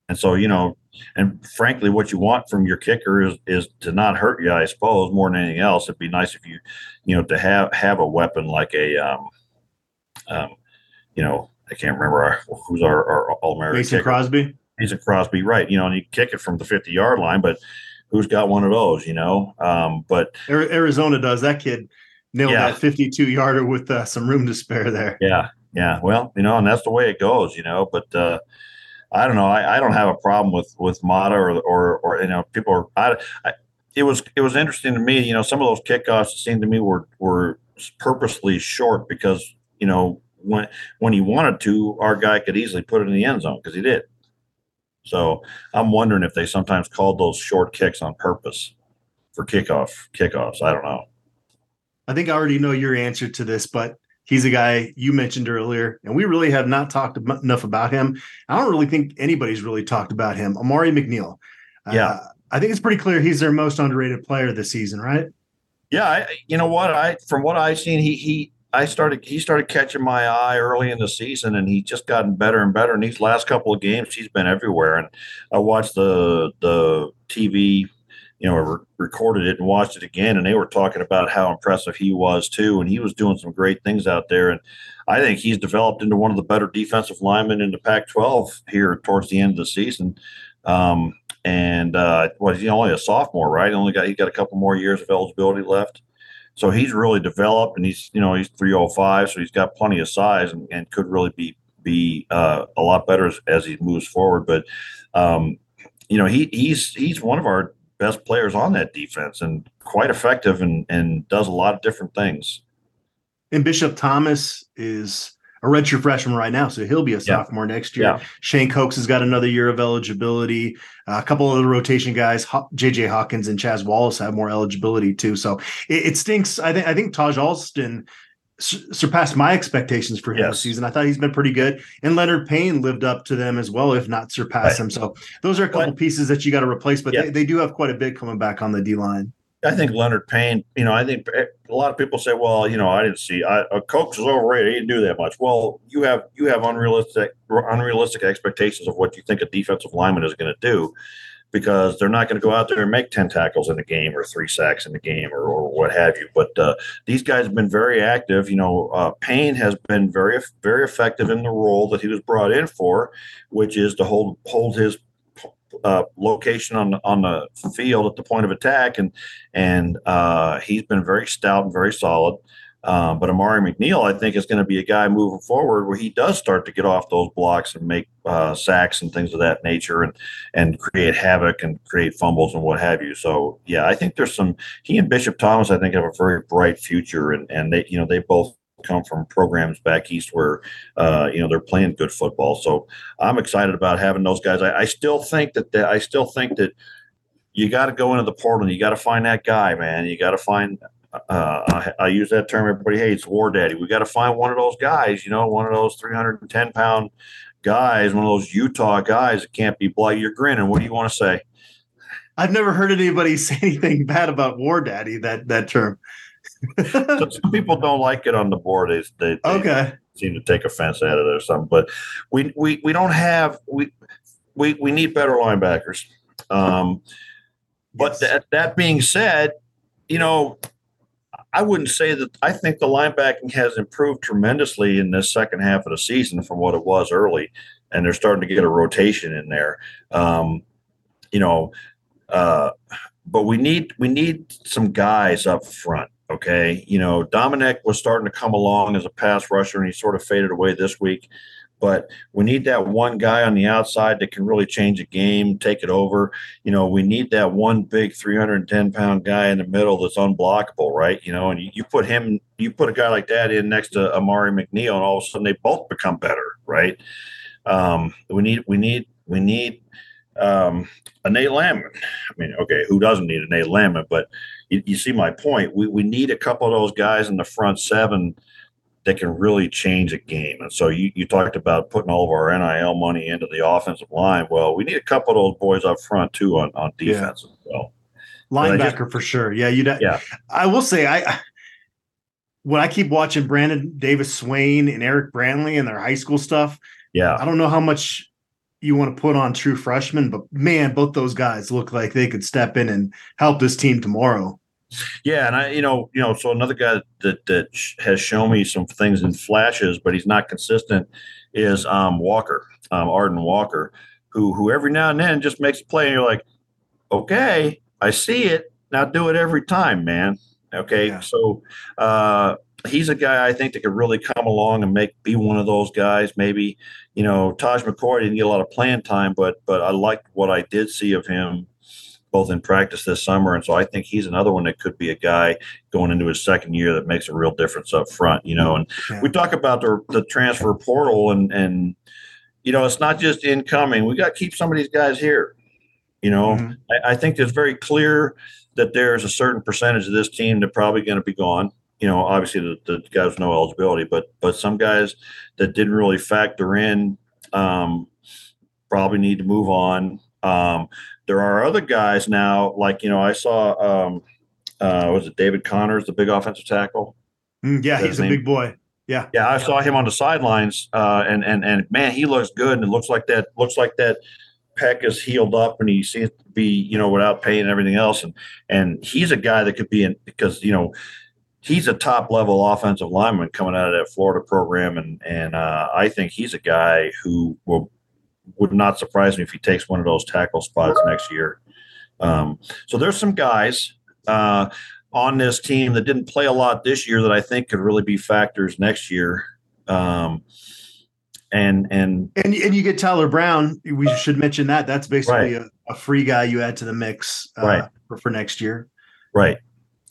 And so, you know, and frankly, what you want from your kicker is is to not hurt you, I suppose, more than anything else. It'd be nice if you, you know, to have have a weapon like a, um, um, you know, I can't remember our, who's our, our All American. Mason Crosby. Mason Crosby, right? You know, and you kick it from the 50 yard line, but who's got one of those? You know, um, but Arizona does. That kid nailed yeah. that 52 yarder with uh, some room to spare there. Yeah, yeah. Well, you know, and that's the way it goes. You know, but. uh I don't know. I, I don't have a problem with with Mata or or, or you know people are. I, I, it was it was interesting to me. You know, some of those kickoffs seemed to me were were purposely short because you know when when he wanted to, our guy could easily put it in the end zone because he did. So I'm wondering if they sometimes called those short kicks on purpose for kickoff kickoffs. I don't know. I think I already know your answer to this, but he's a guy you mentioned earlier, and we really have not talked enough about him. I don't really think anybody's really talked about him. Amari McNeill. Yeah. Uh, I think it's pretty clear he's their most underrated player this season, right? Yeah, I, you know what? I from what I've seen, he he I started he started catching my eye early in the season, and he's just gotten better and better. In these last couple of games, he's been everywhere. And I watched the the TV, you know, re- recorded it and watched it again, and they were talking about how impressive he was too, and he was doing some great things out there. And I think he's developed into one of the better defensive linemen in the Pac-12 here towards the end of the season. Um, and uh, what he's only a sophomore, right? He only got he got a couple more years of eligibility left. So he's really developed, and he's you know he's 305, so he's got plenty of size and, and could really be be uh, a lot better as, as, he moves forward. But um, you know he he's he's one of our best players on that defense and quite effective and and does a lot of different things. And Bishop Thomas is a redshirt freshman right now, so he'll be a sophomore yeah. next year. Yeah. Shane Cox has got another year of eligibility. Uh, a couple of the rotation guys, JJ Hawkins and Chaz Wallace, have more eligibility too. So it, it stinks. I think I think Taijh Alston surpassed my expectations for him yes. this season. I thought he's been pretty good, and Leonard Payne lived up to them as well, if not surpassed right. them. So those are a couple pieces that you got to replace, but yeah. they, they do have quite a bit coming back on the D line. I think Leonard Payne, you know, I think a lot of people say, well, you know, I didn't see I, uh, Cox is overrated. He didn't do that much. Well, you have you have unrealistic unrealistic expectations of what you think a defensive lineman is going to do because they're not going to go out there and make 10 tackles in a game or three sacks in the game or, or what have you. But uh, these guys have been very active. You know, uh, Payne has been very, very effective in the role that he was brought in for, which is to hold, hold his uh, location on the, on the field at the point of attack, and and uh, he's been very stout and very solid. Um, but Amari McNeill, I think, is going to be a guy moving forward where he does start to get off those blocks and make uh, sacks and things of that nature, and and create havoc and create fumbles and what have you. So yeah, I think there's some. He and Bishop Thomas, I think, have a very bright future, and and they you know they both come from programs back east where uh, you know they're playing good football. So I'm excited about having those guys. I, I still think that the, I still think that you got to go into the portal. And you got to find that guy, man. You got to find. Uh, I, I, use that term everybody hates, war daddy. We got to find one of those guys. You know, one of those 310 pound guys, one of those Utah guys that can't be blight. You're grinning. What do you want to say? I've never heard anybody say anything bad about war daddy. That that term so some people don't like it on the board. They, they, they okay. seem to take offense at it or something. But we we, we don't have we we we need better linebackers. Um, but yes. that that being said, you know, I wouldn't say that I think the linebacking has improved tremendously in this second half of the season from what it was early, and they're starting to get a rotation in there. Um, you know, uh, but we need we need some guys up front. Okay. You know, Dominic was starting to come along as a pass rusher and he sort of faded away this week. But we need that one guy on the outside that can really change a game, take it over. You know, we need that one big 310 pound guy in the middle that's unblockable, right? You know, and you, you put him, you put a guy like that in next to Amari McNeill, and all of a sudden they both become better, right? Um, we need, we need, we need um, a Nate Landman. I mean, okay, who doesn't need a Nate Landman? But you, you, see my point. We we need a couple of those guys in the front seven that can really change a game. And so you, you talked about putting all of our NIL money into the offensive line. Well, we need a couple of those boys up front too on, on defense yeah. as well. Linebacker just, for sure. Yeah, you yeah. I will say I when I keep watching Brandon Davis Swain and Eric Brantley and their high school stuff, yeah, I don't know how much you want to put on true freshmen, but man, both those guys look like they could step in and help this team tomorrow. Yeah, and I, you know, you know, so another guy that that has shown me some things in flashes, but he's not consistent, is um, Walker, um, Arden Walker, who who every now and then just makes a play, and you're like, okay, I see it. Now do it every time, man. Okay, yeah. so uh, he's a guy I think that could really come along and make be one of those guys. Maybe you know Taj McCoy didn't get a lot of playing time, but but I liked what I did see of him both in practice this summer. And so I think he's another one that could be a guy going into his second year that makes a real difference up front, you know. And yeah. we talk about the, the transfer portal and, and, you know, it's not just incoming. We got to keep some of these guys here. You know, mm-hmm. I, I, think it's very clear that there's a certain percentage of this team that probably going to be gone. You know, obviously the, the guys with no eligibility, but but some guys that didn't really factor in um, probably need to move on. Um, there are other guys now, like you know, I saw um, uh, was it David Connors, the big offensive tackle? Mm, yeah, he's a big boy. Yeah, yeah, I saw him on the sidelines, uh, and and and man, he looks good, and it looks like that looks like that pec is healed up, and he seems to be you know without pain and everything else, and and he's a guy that could be in because you know he's a top level offensive lineman coming out of that Florida program, and and uh, I think he's a guy who will would not surprise me if he takes one of those tackle spots next year. Um, so there's some guys uh, on this team that didn't play a lot this year that I think could really be factors next year. Um, and and and and you get Tyler Brown. We should mention that. That's basically right. a, a, free guy you add to the mix uh, right. for, for next year. Right.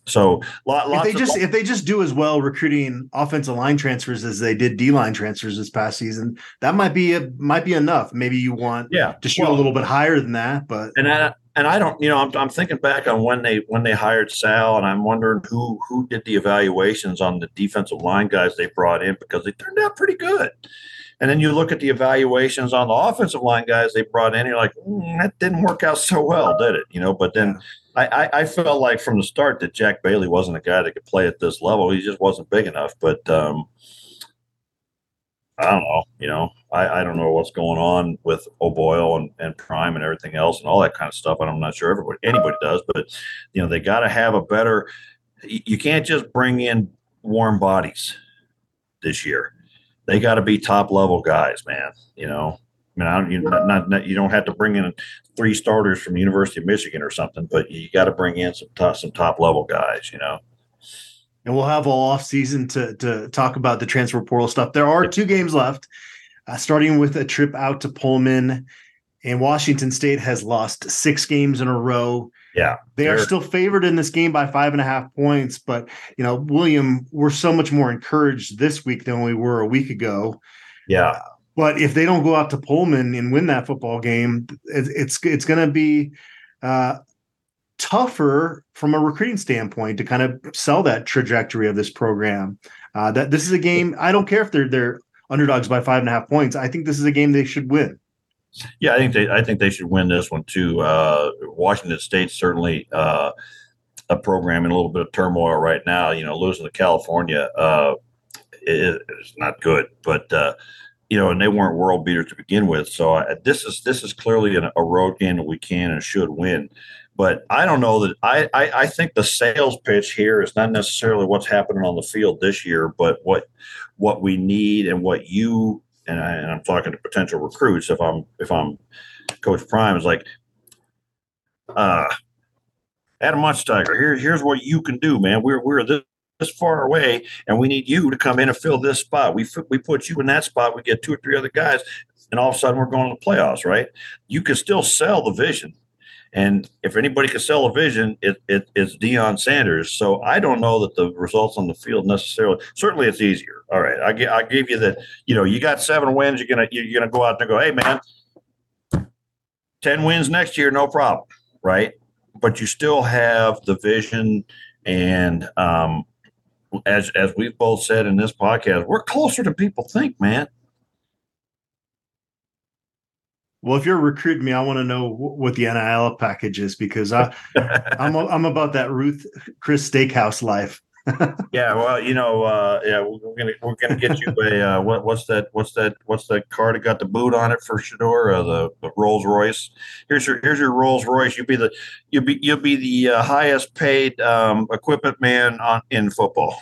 So lot, if they just if they just do as well recruiting offensive line transfers as they did D line transfers this past season, that might be a, might be enough. Maybe you want yeah to shoot well, a little bit higher than that, but and I, and I don't you know I'm, I'm thinking back on when they when they hired Sal and I'm wondering who who did the evaluations on the defensive line guys they brought in because they turned out pretty good. And then you look at the evaluations on the offensive line guys they brought in, you're like, mm, that didn't work out so well, did it? You know, but then. Yeah I, I, felt like from the start that Jack Bailey wasn't a guy that could play at this level. He just wasn't big enough. But um, I don't know. You know, I, I don't know what's going on with O'Boyle and, and Prime and everything else and all that kind of stuff. I'm not sure everybody anybody does, but you know they got to have a better. You can't just bring in warm bodies this year. They got to be top level guys, man. You know, I mean, I don't, you, not, not, you don't have to bring in three starters from the University of Michigan or something, but you got to bring in some top, some top level guys, you know. And we'll have all off season to to talk about the transfer portal stuff. There are two games left, uh, starting with a trip out to Pullman. And Washington State has lost six games in a row. Yeah, they are still favored in this game by five and a half points. But you know, William, we're so much more encouraged this week than we were a week ago. Yeah. Uh, but if they don't go out to Pullman and win that football game, it's it's going to be uh, tougher from a recruiting standpoint to kind of sell that trajectory of this program. Uh, that this is a game. I don't care if they're they're underdogs by five and a half points. I think this is a game they should win. Yeah, I think they I think they should win this one too. Uh, Washington State certainly uh, a program in a little bit of turmoil right now. You know, losing to California uh, is not good, but uh, you know, and they weren't world beaters to begin with. So I, this is this is clearly an, a road game that we can and should win. But I don't know that I, I, I think the sales pitch here is not necessarily what's happening on the field this year, but what what we need and what you and, I, and I'm talking to potential recruits. If I'm if I'm Coach Prime is like, uh, Adam Munsterteiger, here here's what you can do, man. We're we're this this far away, and we need you to come in and fill this spot. We we put you in that spot. We get two or three other guys, and all of a sudden we're going to the playoffs. Right? You can still sell the vision, and if anybody can sell a vision, it, it it's Deion Sanders. So I don't know that the results on the field necessarily. Certainly, it's easier. All right, I I give you that. You know, you got seven wins. You're gonna you're gonna go out there and go, hey man, ten wins next year, no problem. Right? But you still have the vision and um, as as we've both said in this podcast, we're closer than people think, man. Well, if you're recruiting me, I want to know what the NIL package is because I, I'm I'm about that Ruth Chris Steakhouse life. Yeah, well, you know, uh, yeah, we're gonna we're gonna get you a uh, what, what's that? What's that? What's that car that got the boot on it for Shedeur? Uh, the, the Rolls Royce. Here's your here's your Rolls Royce. You'll be the you'll be you'll be the uh, highest paid um, equipment man on in football.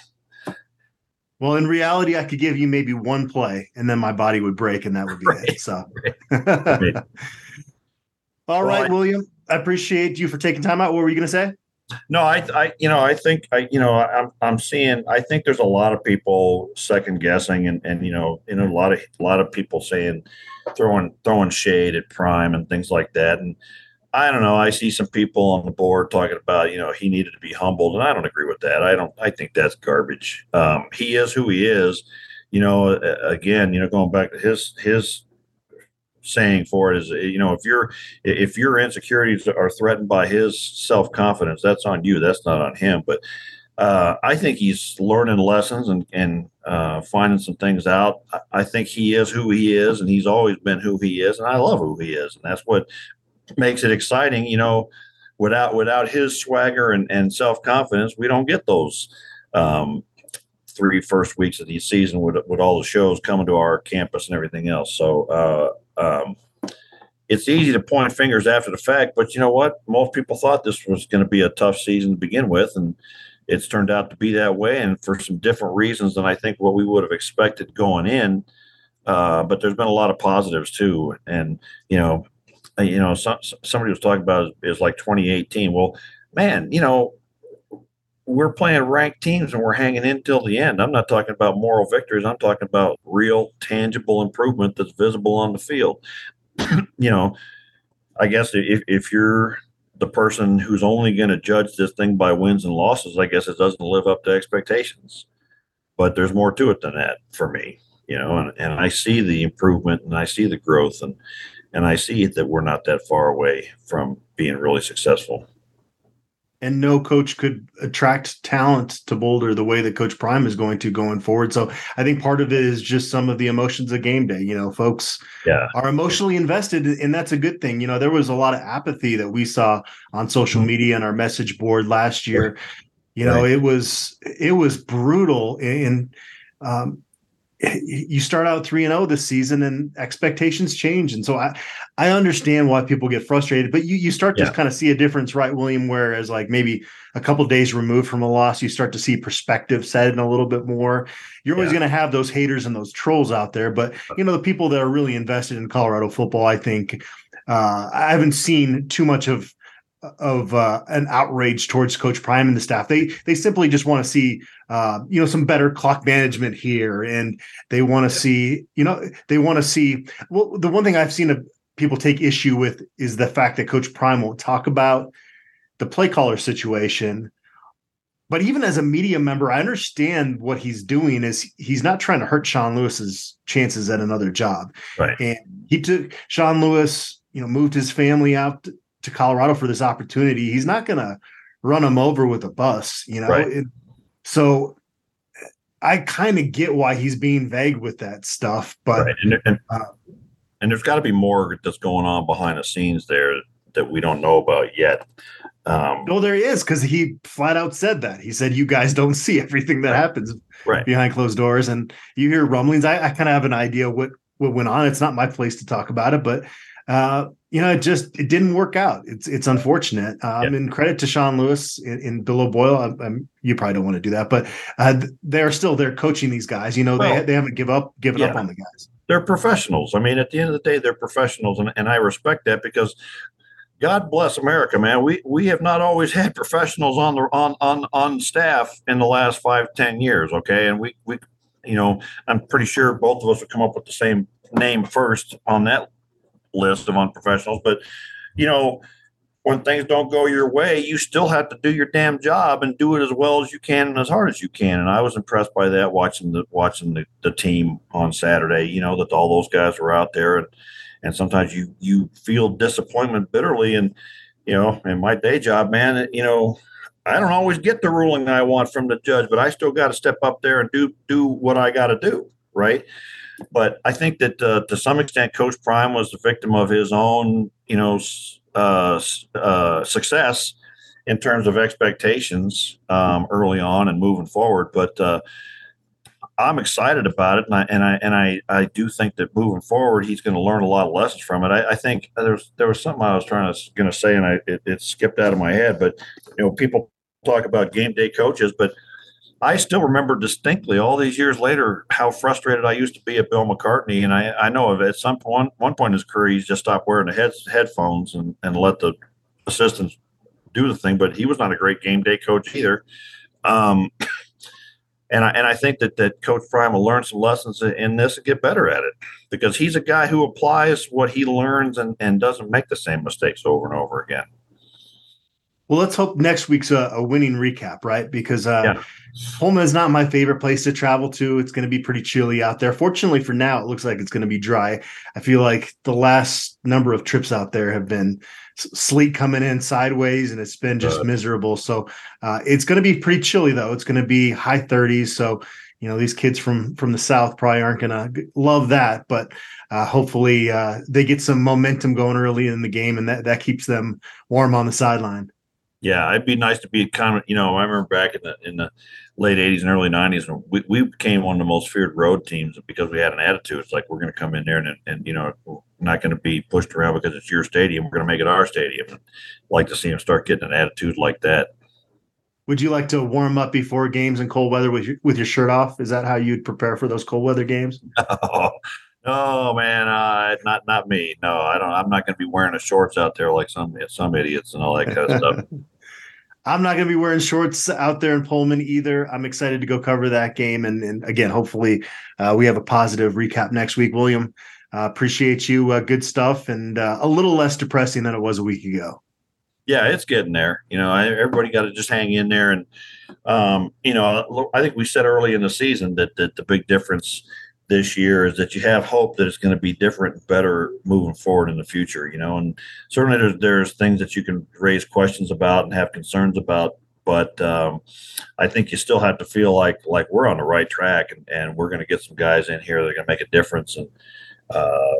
Well, in reality, I could give you maybe one play, and then my body would break, and that would be right. it. So, right. all well, right, I, William. I appreciate you for taking time out. What were you going to say? No, I, I, you know, I think, I, you know, I'm, I'm seeing. I think there's a lot of people second guessing, and and you know, you know, a lot of a lot of people saying, throwing throwing shade at Prime and things like that, and I don't know. I see some people on the board talking about, you know, he needed to be humbled, and I don't agree with that. I don't. I think that's garbage. Um, he is who he is. You know, again, you know, going back to his his saying for it is, you know, if your if your insecurities are threatened by his self confidence, that's on you. That's not on him. But uh, I think he's learning lessons and and uh, finding some things out. I think he is who he is, and he's always been who he is, and I love who he is, and that's what makes it exciting. You know, without without his swagger and, and self confidence, we don't get those um, three first weeks of the season with with all the shows coming to our campus and everything else. So uh, um, it's easy to point fingers after the fact, but you know what? Most people thought this was going to be a tough season to begin with, and it's turned out to be that way, and for some different reasons than I think what we would have expected going in. Uh, but there's been a lot of positives too, and you know, you know, some, somebody was talking about is like 2018. Well, man, you know, we're playing ranked teams and we're hanging in till the end. I'm not talking about moral victories. I'm talking about real, tangible improvement that's visible on the field. you know, I guess if, if you're the person who's only going to judge this thing by wins and losses, I guess it doesn't live up to expectations. But there's more to it than that for me, you know, and, and I see the improvement and I see the growth and and I see that we're not that far away from being really successful. And no coach could attract talent to Boulder the way that Coach Prime is going to going forward. So I think part of it is just some of the emotions of game day. You know, folks yeah. are emotionally invested, and that's a good thing. You know, there was a lot of apathy that we saw on social mm-hmm. media and our message board last year. You know, right. it was it was brutal, and um, you start out 3 and 0 this season and expectations change. And so i i understand why people get frustrated but you you start to kind of see a difference right william whereas like maybe a couple days removed from a loss you start to see perspective set in a little bit more. You're always going to have those haters and those trolls out there but you know the people that are really invested in colorado football i think uh, i haven't seen too much of of uh, an outrage towards Coach Prime and the staff. They they simply just want to see uh, you know some better clock management here, and they want to see you know they want to see. Well, the one thing I've seen of people take issue with is the fact that Coach Prime won't talk about the play caller situation. But even as a media member, I understand what he's doing is he's not trying to hurt Sean Lewis's chances at another job. Right. And he took Sean Lewis, you know, moved his family out to Colorado for this opportunity, he's not going to run him over with a bus, you know. Right. It, so I kind of get why he's being vague with that stuff, but right. and, and, uh, and there's got to be more that's going on behind the scenes there that we don't know about yet. Um, no, there is because he flat out said that. He said, "You guys don't see everything that happens right. behind closed doors," and you hear rumblings. I, I kind of have an idea what what went on. It's not my place to talk about it, but uh, you know, it just it didn't work out. It's it's unfortunate. Um, yep. And credit to Sean Lewis and, Bill O'Boyle. I, I'm, you probably don't want to do that, but uh, they're still they're coaching these guys. You know, well, they they haven't give up given yeah. up on the guys. They're professionals. I mean, at the end of the day, they're professionals, and, and I respect that because God bless America, man. We we have not always had professionals on the on on on staff in the last five ten years. Okay, and we we you know I'm pretty sure both of us would come up with the same name first on that list of unprofessionals. But you know, when things don't go your way, you still have to do your damn job and do it as well as you can and as hard as you can. And I was impressed by that watching the watching the, the team on Saturday. You know that all those guys were out there, and and sometimes you you feel disappointment bitterly. And you know, in my day job, man, you know. I don't always get the ruling I want from the judge, but I still got to step up there and do do what I got to do, right? But I think that uh, to some extent, Coach Prime was the victim of his own, you know, uh, uh, success, in terms of expectations um, early on and moving forward. But uh, I'm excited about it, and I and I and I, I do think that moving forward, he's going to learn a lot of lessons from it. I, I think there's there was something I was trying to going to say, and I it, it skipped out of my head. But you know, people talk about game day coaches, but I still remember distinctly all these years later how frustrated I used to be at Bill McCartney. And I, I know of at some point, one point in his career, he's just stopped wearing the head, headphones and, and let the assistants do the thing. But he was not a great game day coach either. Um, and I, and I think that, that Coach Prime will learn some lessons in this and get better at it because he's a guy who applies what he learns and, and doesn't make the same mistakes over and over again. Well, let's hope next week's a, a winning recap, right? Because uh, yeah. Pullman is not my favorite place to travel to. It's going to be pretty chilly out there. Fortunately for now, it looks like it's going to be dry. I feel like the last number of trips out there have been sleet coming in sideways, and it's been just uh, miserable. So uh, it's going to be pretty chilly, though. It's going to be high 30s. So you know these kids from from the south probably aren't going to love that, but uh, hopefully uh, they get some momentum going early in the game, and that that keeps them warm on the sideline yeah, it'd be nice to be kind of, you know, I remember back in the in the late '80s and early '90s when we, we became one of the most feared road teams because we had an attitude. It's like we're going to come in there and and you know we're not going to be pushed around because it's your stadium. We're going to make it our stadium. And like to see them start getting an attitude like that. Would you like to warm up before games in cold weather with your, with your shirt off? Is that how you'd prepare for those cold weather games? Oh, no, man, uh, not not me. No, I don't. I'm not going to be wearing the shorts out there like some some idiots and all that kind of stuff. I'm not going to be wearing shorts out there in Pullman either. I'm excited to go cover that game. And, and again, hopefully, uh, we have a positive recap next week. William, uh, appreciate you. Uh, good stuff and uh, a little less depressing than it was a week ago. Yeah, it's getting there. You know, everybody got to just hang in there. And, um, you know, I think we said early in the season that, that the big difference this year is that you have hope that it's going to be different and better moving forward in the future you know and certainly there's there's things that you can raise questions about and have concerns about but um, I think you still have to feel like like we're on the right track and, and we're going to get some guys in here that are going to make a difference and uh,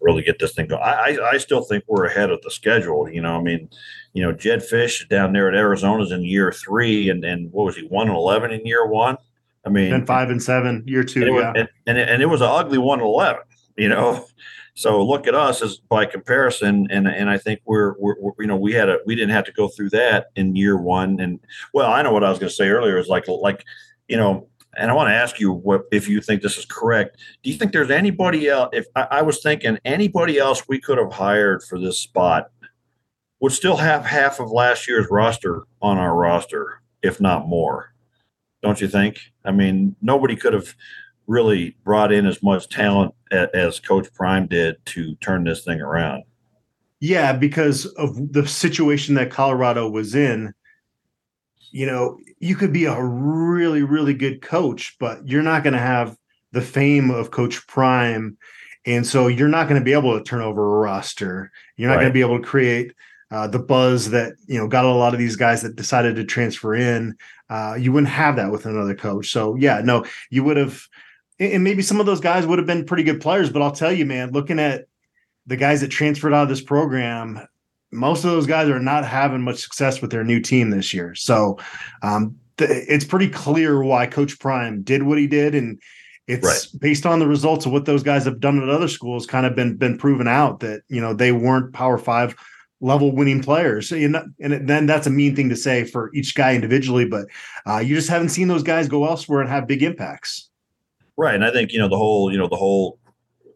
really get this thing going. I, I, I still think we're ahead of the schedule. You know, I mean, you know, Jedd Fisch down there at Arizona's in year three, and and what was he one and eleven in year one? I mean, and five and seven year two, and yeah, and, and, it, and it was an ugly one eleven. You know, so look at us as by comparison, and and I think we're, we're, we're, you know we had a we didn't have to go through that in year one, and well, I know what I was going to say earlier is like like you know, and I want to ask you what if you think this is correct. Do you think there's anybody else? If I, I was thinking anybody else we could have hired for this spot would still have half of last year's roster on our roster, if not more don't you think? I mean, nobody could have really brought in as much talent as Coach Prime did to turn this thing around. Yeah, because of the situation that Colorado was in. You know, you could be a really, really good coach, but you're not going to have the fame of Coach Prime. And so you're not going to be able to turn over a roster. You're not right. going to be able to create uh, the buzz that you know got a lot of these guys that decided to transfer in. Uh, you wouldn't have that with another coach. So yeah, no, you would have, and maybe some of those guys would have been pretty good players. But I'll tell you, man, looking at the guys that transferred out of this program, most of those guys are not having much success with their new team this year. So um, th- it's pretty clear why Coach Prime did what he did, and it's right. based on the results of what those guys have done at other schools. Kind of been been proven out that you know they weren't Power Five level winning players. and then that's a mean thing to say for each guy individually, but uh, you just haven't seen those guys go elsewhere and have big impacts. Right, and I think you know the whole you know the whole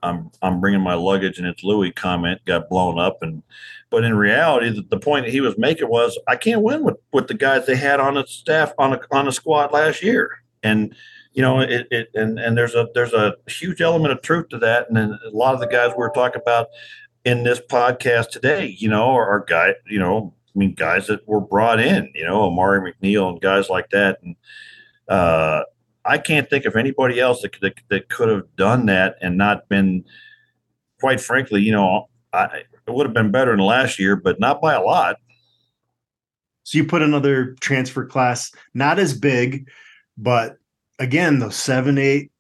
I'm I'm bringing my luggage and it's Louis comment got blown up and but in reality the, the point that he was making was I can't win with with the guys they had on the staff on a on a squad last year and you know it, it and and there's a there's a huge element of truth to that and then a lot of the guys we are talking about in this podcast today, you know, are, are guys, you know, I mean, guys that were brought in, you know, Amari McNeill and guys like that. And uh, I can't think of anybody else that, that, that could have done that and not been, quite frankly, you know, I, it would have been better than last year, but not by a lot. So you put another transfer class, not as big, but again, those seven, eight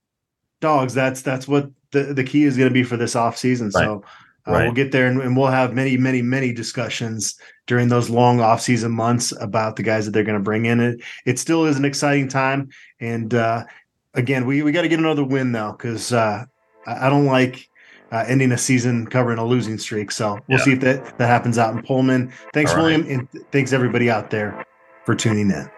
dogs, that's, that's what the, the key is going to be for this off season. Right. So Uh, We'll get there and, and we'll have many, many, many discussions during those long off-season months about the guys that they're going to bring in. It it still is an exciting time, and uh, again, we we got to get another win now because uh, I, I don't like. Uh, ending a season covering a losing streak, so we'll Yeah. see if that that happens out in Pullman. Thanks, right. William, and th- thanks everybody out there for tuning in.